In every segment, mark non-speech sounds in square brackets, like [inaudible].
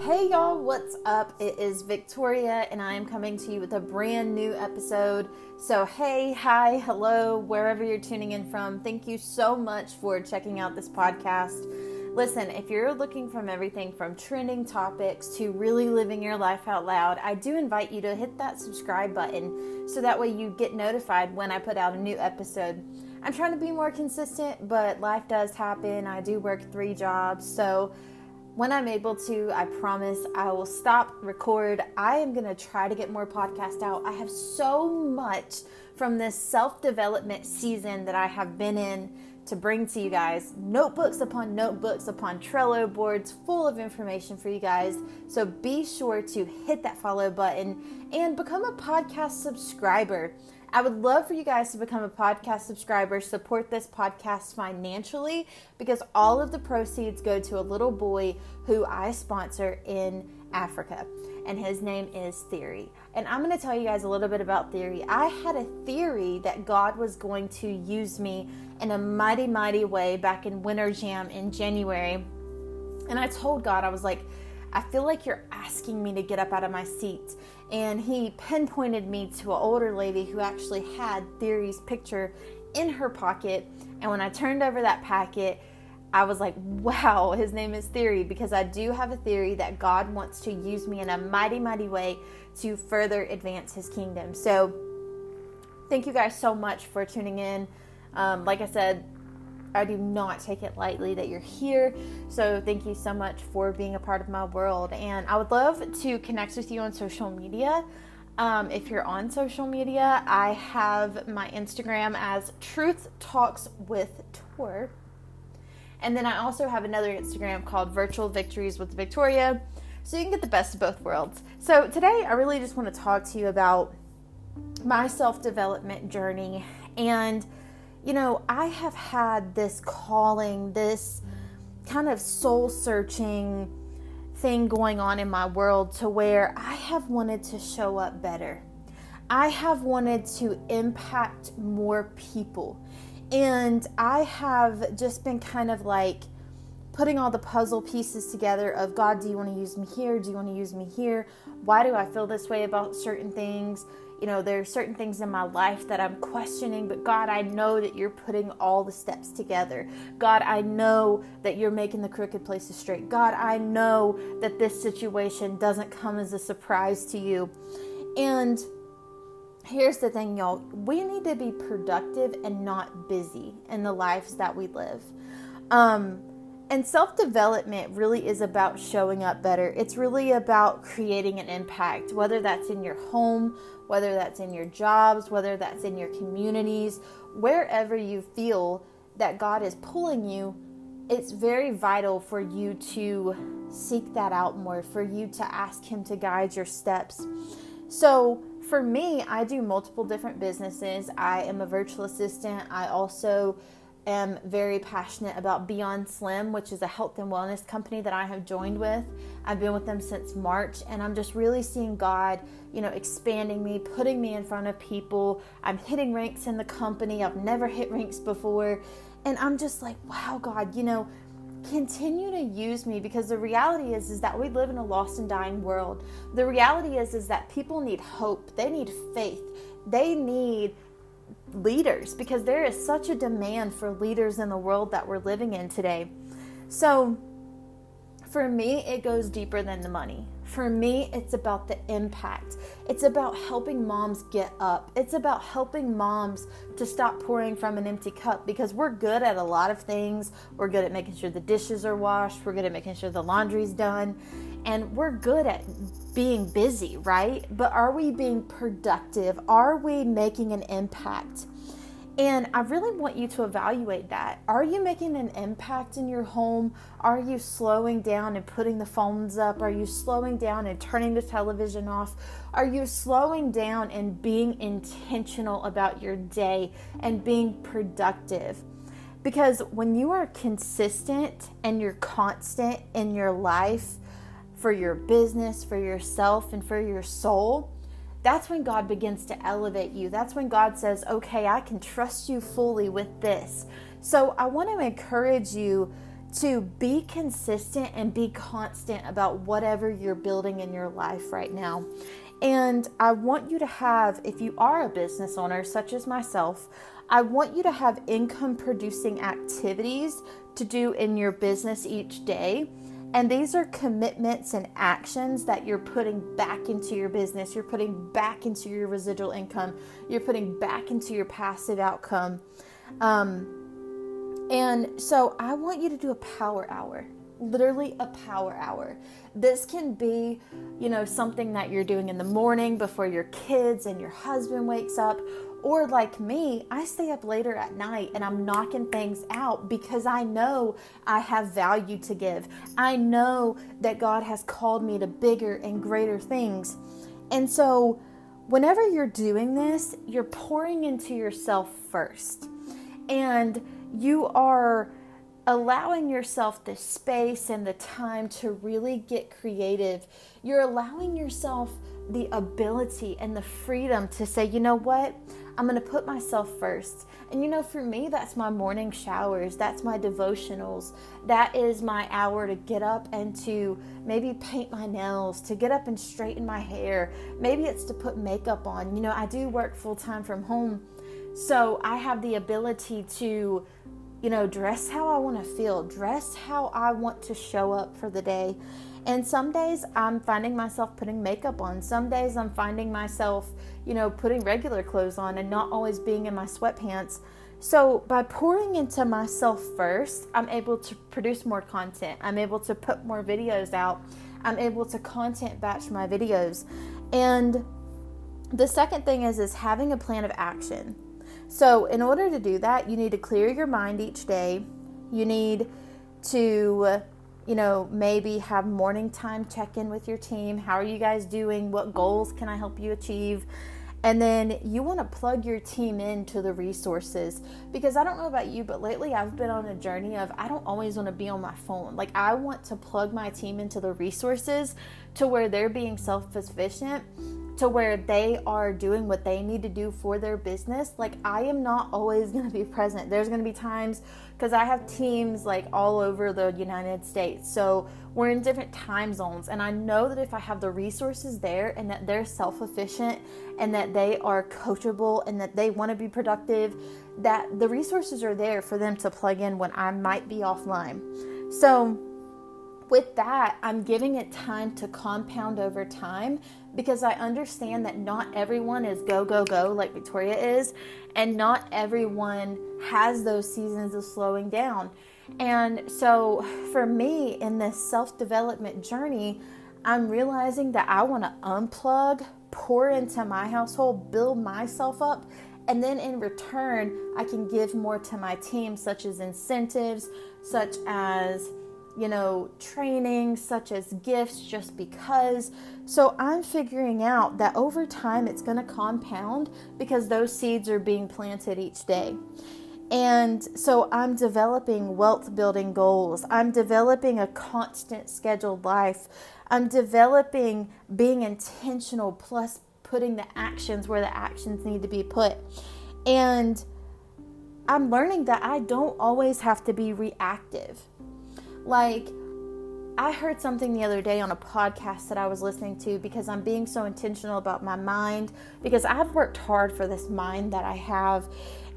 Hey y'all, what's up? It is Victoria, and I am coming to you with a brand new episode. So, hey, hi, hello, wherever you're tuning in from, thank you so much for checking out this podcast. Listen, if you're looking from everything from trending topics to really living your life out loud, I do invite you to hit that subscribe button so that way you get notified when I put out a new episode. I'm trying to be more consistent, but life does happen. I do work three jobs, so when I'm able to, I promise I will stop, record. I am going to try to get more podcast out. I have so much from this self development season that I have been in to bring to you guys. Notebooks upon notebooks upon Trello boards full of information for you guys. So be sure to hit that follow button and become a podcast subscriber. I would love for you guys to become a podcast subscriber, support this podcast financially because all of the proceeds go to a little boy who I sponsor in Africa. And his name is Theory. And I'm going to tell you guys a little bit about Theory. I had a theory that God was going to use me in a mighty, mighty way back in Winter Jam in January. And I told God, I was like, I feel like you're asking me to get up out of my seat. And he pinpointed me to an older lady who actually had Theory's picture in her pocket. And when I turned over that packet, I was like, wow, his name is Theory because I do have a theory that God wants to use me in a mighty, mighty way to further advance his kingdom. So, thank you guys so much for tuning in. Um, like I said, I do not take it lightly that you're here. So, thank you so much for being a part of my world. And I would love to connect with you on social media. Um, if you're on social media, I have my Instagram as Truth Talks with Tour. And then I also have another Instagram called Virtual Victories with Victoria. So you can get the best of both worlds. So today I really just want to talk to you about my self development journey and you know, I have had this calling, this kind of soul searching thing going on in my world to where I have wanted to show up better. I have wanted to impact more people. And I have just been kind of like putting all the puzzle pieces together of God, do you want to use me here? Do you want to use me here? Why do I feel this way about certain things? You know, there are certain things in my life that I'm questioning, but God, I know that you're putting all the steps together. God, I know that you're making the crooked places straight. God, I know that this situation doesn't come as a surprise to you. And here's the thing, y'all we need to be productive and not busy in the lives that we live. Um, and self development really is about showing up better. It's really about creating an impact, whether that's in your home, whether that's in your jobs, whether that's in your communities, wherever you feel that God is pulling you. It's very vital for you to seek that out more, for you to ask Him to guide your steps. So, for me, I do multiple different businesses. I am a virtual assistant. I also am very passionate about Beyond Slim, which is a health and wellness company that I have joined mm. with. I've been with them since March, and I'm just really seeing God, you know, expanding me, putting me in front of people. I'm hitting ranks in the company. I've never hit ranks before. And I'm just like, wow, God, you know, continue to use me because the reality is is that we live in a lost and dying world. The reality is is that people need hope. They need faith. They need leaders because there is such a demand for leaders in the world that we're living in today. So, for me, it goes deeper than the money. For me, it's about the impact. It's about helping moms get up. It's about helping moms to stop pouring from an empty cup because we're good at a lot of things. We're good at making sure the dishes are washed, we're good at making sure the laundry's done, and we're good at being busy, right? But are we being productive? Are we making an impact? And I really want you to evaluate that. Are you making an impact in your home? Are you slowing down and putting the phones up? Are you slowing down and turning the television off? Are you slowing down and being intentional about your day and being productive? Because when you are consistent and you're constant in your life, for your business, for yourself, and for your soul, that's when God begins to elevate you. That's when God says, okay, I can trust you fully with this. So I want to encourage you to be consistent and be constant about whatever you're building in your life right now. And I want you to have, if you are a business owner, such as myself, I want you to have income producing activities to do in your business each day. And these are commitments and actions that you're putting back into your business. You're putting back into your residual income. You're putting back into your passive outcome. Um, and so I want you to do a power hour literally a power hour. This can be, you know, something that you're doing in the morning before your kids and your husband wakes up. Or like me, I stay up later at night and I'm knocking things out because I know I have value to give. I know that God has called me to bigger and greater things. And so, whenever you're doing this, you're pouring into yourself first. And you are allowing yourself the space and the time to really get creative. You're allowing yourself the ability and the freedom to say, you know what? I'm going to put myself first. And you know, for me, that's my morning showers, that's my devotionals, that is my hour to get up and to maybe paint my nails, to get up and straighten my hair. Maybe it's to put makeup on. You know, I do work full time from home, so I have the ability to you know, dress how I want to feel, dress how I want to show up for the day. And some days I'm finding myself putting makeup on. Some days I'm finding myself, you know, putting regular clothes on and not always being in my sweatpants. So, by pouring into myself first, I'm able to produce more content. I'm able to put more videos out. I'm able to content batch my videos. And the second thing is is having a plan of action. So, in order to do that, you need to clear your mind each day. You need to, you know, maybe have morning time check in with your team. How are you guys doing? What goals can I help you achieve? And then you want to plug your team into the resources because I don't know about you, but lately I've been on a journey of I don't always want to be on my phone. Like, I want to plug my team into the resources to where they're being self sufficient to where they are doing what they need to do for their business. Like, I am not always [laughs] going to be present. There's going to be times because I have teams like all over the United States. So we're in different time zones. And I know that if I have the resources there and that they're self efficient and that they are coachable and that they want to be productive, that the resources are there for them to plug in when I might be offline. So, with that, I'm giving it time to compound over time because I understand that not everyone is go, go, go like Victoria is, and not everyone has those seasons of slowing down. And so, for me in this self development journey, I'm realizing that I want to unplug, pour into my household, build myself up, and then in return, I can give more to my team, such as incentives, such as you know, training such as gifts just because. So I'm figuring out that over time it's going to compound because those seeds are being planted each day. And so I'm developing wealth building goals. I'm developing a constant scheduled life. I'm developing being intentional plus putting the actions where the actions need to be put. And I'm learning that I don't always have to be reactive. Like, I heard something the other day on a podcast that I was listening to because I'm being so intentional about my mind because I've worked hard for this mind that I have.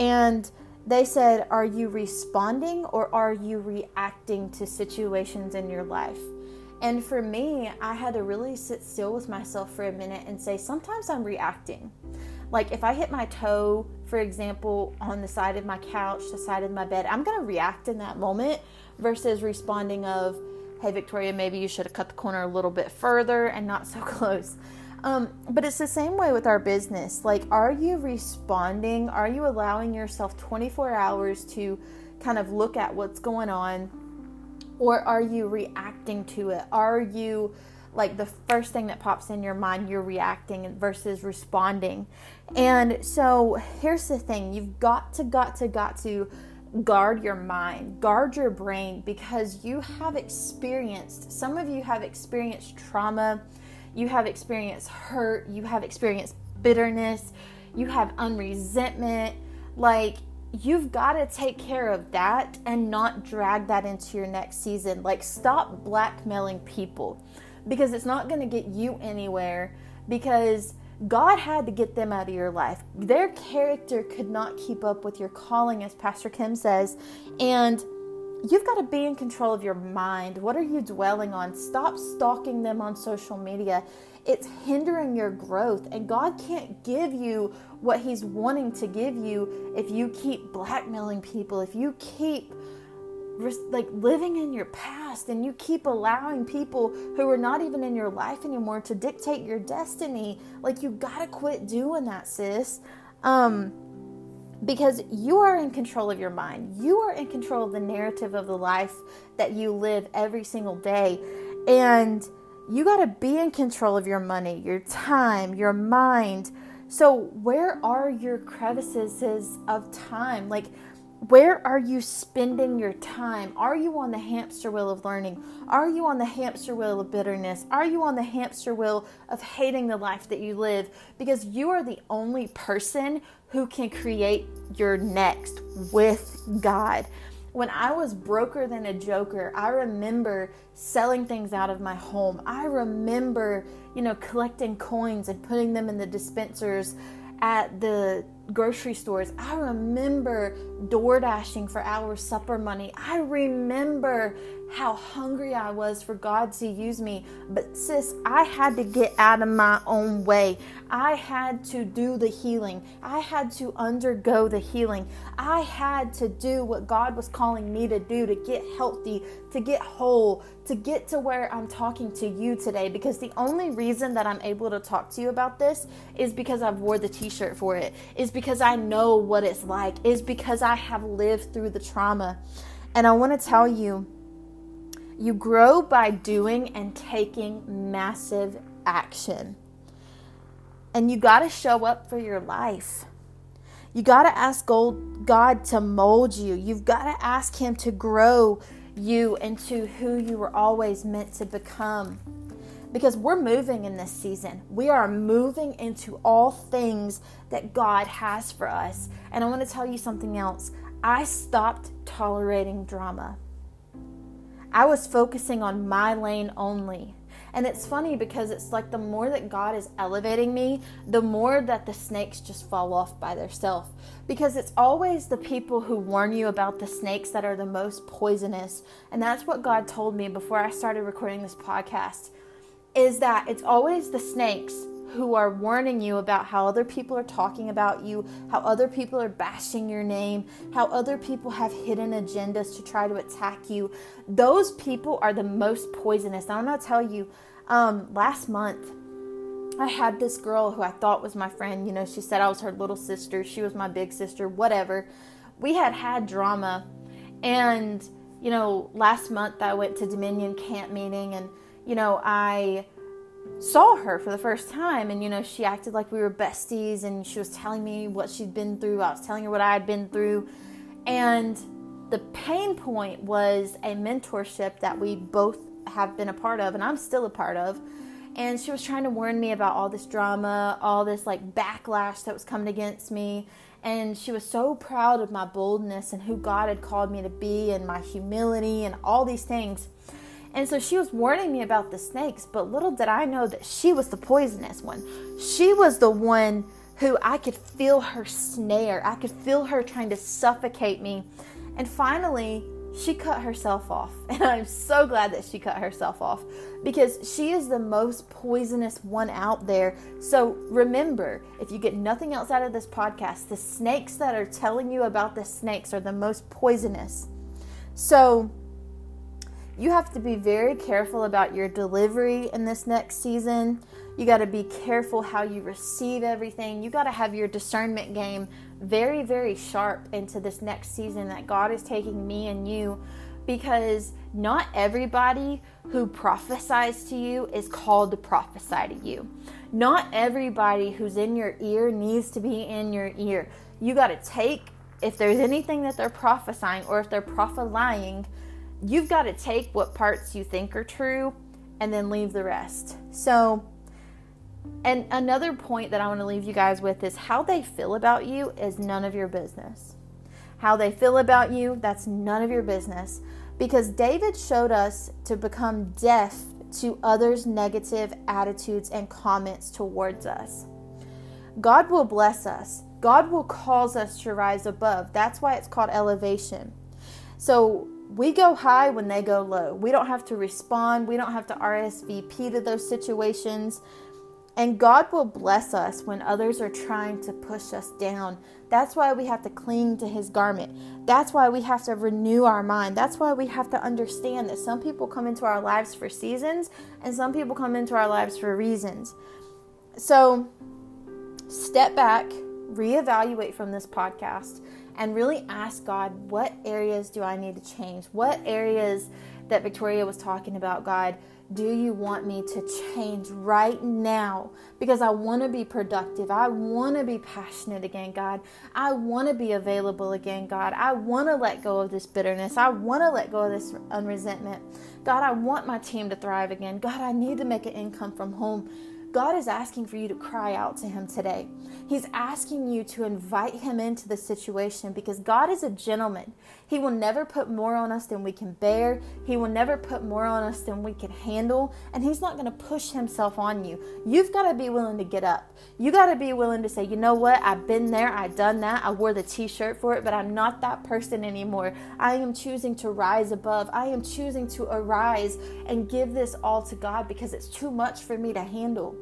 And they said, Are you responding or are you reacting to situations in your life? And for me, I had to really sit still with myself for a minute and say, Sometimes I'm reacting. Like if I hit my toe, for example, on the side of my couch, the side of my bed, I'm going to react in that moment versus responding of, hey, Victoria, maybe you should have cut the corner a little bit further and not so [laughs] close. Um, but it's the same way with our business. Like, are you responding? Are you allowing yourself 24 hours to kind of look at what's going on? Or are you reacting to it? Are you like the first thing that pops in your mind, you're reacting versus responding? And so here's the thing you've got to, got to, got to guard your mind, guard your brain because you have experienced, some of you have experienced trauma, you have experienced hurt, you have experienced bitterness, you have unresentment. Like you've got to take care of that and not drag that into your next season. Like, stop blackmailing people because it's not going to get you anywhere because God had to get them out of your life. Their character could not keep up with your calling, as Pastor Kim says. And you've got to be in control of your mind. What are you dwelling on? Stop stalking them on social media. It's hindering your growth, and God can't give you what He's wanting to give you if you keep blackmailing people, if you keep like living in your past and you keep allowing people who are not even in your life anymore to dictate your destiny like you gotta quit doing that sis. Um because you are in control of your mind. You are in control of the narrative of the life that you live every single day. And you got to be in control of your money your time your mind. So where are your crevices of time? Like where are you spending your time? Are you on the hamster wheel of learning? Are you on the hamster wheel of bitterness? Are you on the hamster wheel of hating the life that you live? Because you are the only person who can create your next with God. When I was broker than a joker, I remember selling things out of my home. I remember, you know, collecting coins and putting them in the dispensers at the grocery stores. I remember door dashing for our supper money. I remember how hungry I was for God to use me. But, sis, I had to get out of my own way. I had to do the healing. I had to undergo the healing. I had to do what God was calling me to do to get healthy, to get whole, to get to where I'm talking to you today. Because the only reason that I'm able to talk to you about this is because I've wore the t shirt for it, is because I know what it's like, is because I have lived through the trauma. And I want to tell you, you grow by doing and taking massive action. And you got to show up for your life. You got to ask God to mold you. You've got to ask Him to grow you into who you were always meant to become. Because we're moving in this season. We are moving into all things that God has for us. And I want to tell you something else. I stopped tolerating drama. I was focusing on my lane only. And it's funny because it's like the more that God is elevating me, the more that the snakes just fall off by themselves. Because it's always the people who warn you about the snakes that are the most poisonous. And that's what God told me before I started recording this podcast is that it's always the snakes who are warning you about how other people are talking about you, how other people are bashing your name, how other people have hidden agendas to try to attack you. Those people are the most poisonous. I'm gonna tell you, um, last month, I had this girl who I thought was my friend. You know, she said I was her little sister, she was my big sister, whatever. We had had drama, and you know, last month I went to Dominion camp meeting, and you know, I saw her for the first time and you know she acted like we were besties and she was telling me what she'd been through. I was telling her what i had been through. And the pain point was a mentorship that we both have been a part of and i'm still a part of. And she was trying to warn me about all this drama all this like backlash that was coming against me. And she was so proud of my boldness and who god had called me to be and my humility and all these things and so she was warning me about the snakes, but little did I know that she was the poisonous one. She was the one who I could feel her snare. I could feel her trying to suffocate me. And finally, she cut herself off. [laughs] And I'm so glad that she cut herself off because she is the most poisonous one out there. So remember, if you get nothing else out of this podcast, the snakes that are telling you about the snakes are the most poisonous. So, you have to be very careful about your delivery in this next season. You got to be careful how you receive everything. You got to have your discernment game very, very sharp into this next season that God is taking me and you because not everybody who prophesies to you is called to prophesy to you. Not everybody who's in your ear needs to be in your ear. You got to take, if there's anything that they're prophesying or if they're prophesying, you've got to take what parts you think are true and then leave the rest. So, and another point that I want to leave you guys with is how they feel about you is none of your business. How they feel about you, that's none of your business. Because David showed us to become deaf to others' negative attitudes and comments towards us. God will bless us. God will cause us to rise above. That's why it's called elevation. So we go high when they go low. We don't have to respond. We don't have to RSVP to those situations. And God will bless us when others are trying to push us down. That's why we have to cling to His garment. That's why we have to renew our mind. That's why we have to understand that some people come into our lives for seasons and some people come into our lives for reasons. So step back, reevaluate from this podcast, and really ask God, what areas do I need to change? What areas that Victoria was talking about, God? do you want me to change right now? Because I want to be productive. I want to be passionate again, God. I want to be available again, God. I want to let go of this bitterness. I want to let go of this unresentment. God, I want my team to thrive again. God, I need to make an income from home. God is asking for you to cry out to Him today. He's asking you to invite Him into the situation because God is a gentleman. He will never put more on us than we can bear, He will never put more on us than we can handle, and He's not going to push Himself on you. You've got to be willing to get up. You got to be willing to say, you know what? I've been there, I've done that, I wore the t shirt for it, but I'm not that person anymore. I am choosing to rise above. I am choosing to arise and give this all to God because it's too much for me to handle.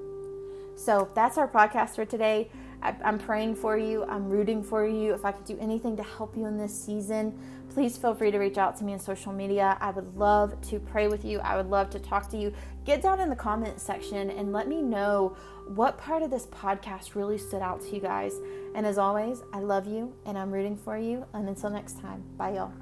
So that's our podcast for today. I, am praying for you. I'm rooting for you. If I could do anything to help you in this season, please feel free to reach out to me on social media. I would love to pray with you. I would love to talk to you. Get down in the comment section and let me know what part of this podcast really stood out to you guys. And as always, I love you and I'm rooting for you. And until next time, bye, y'all.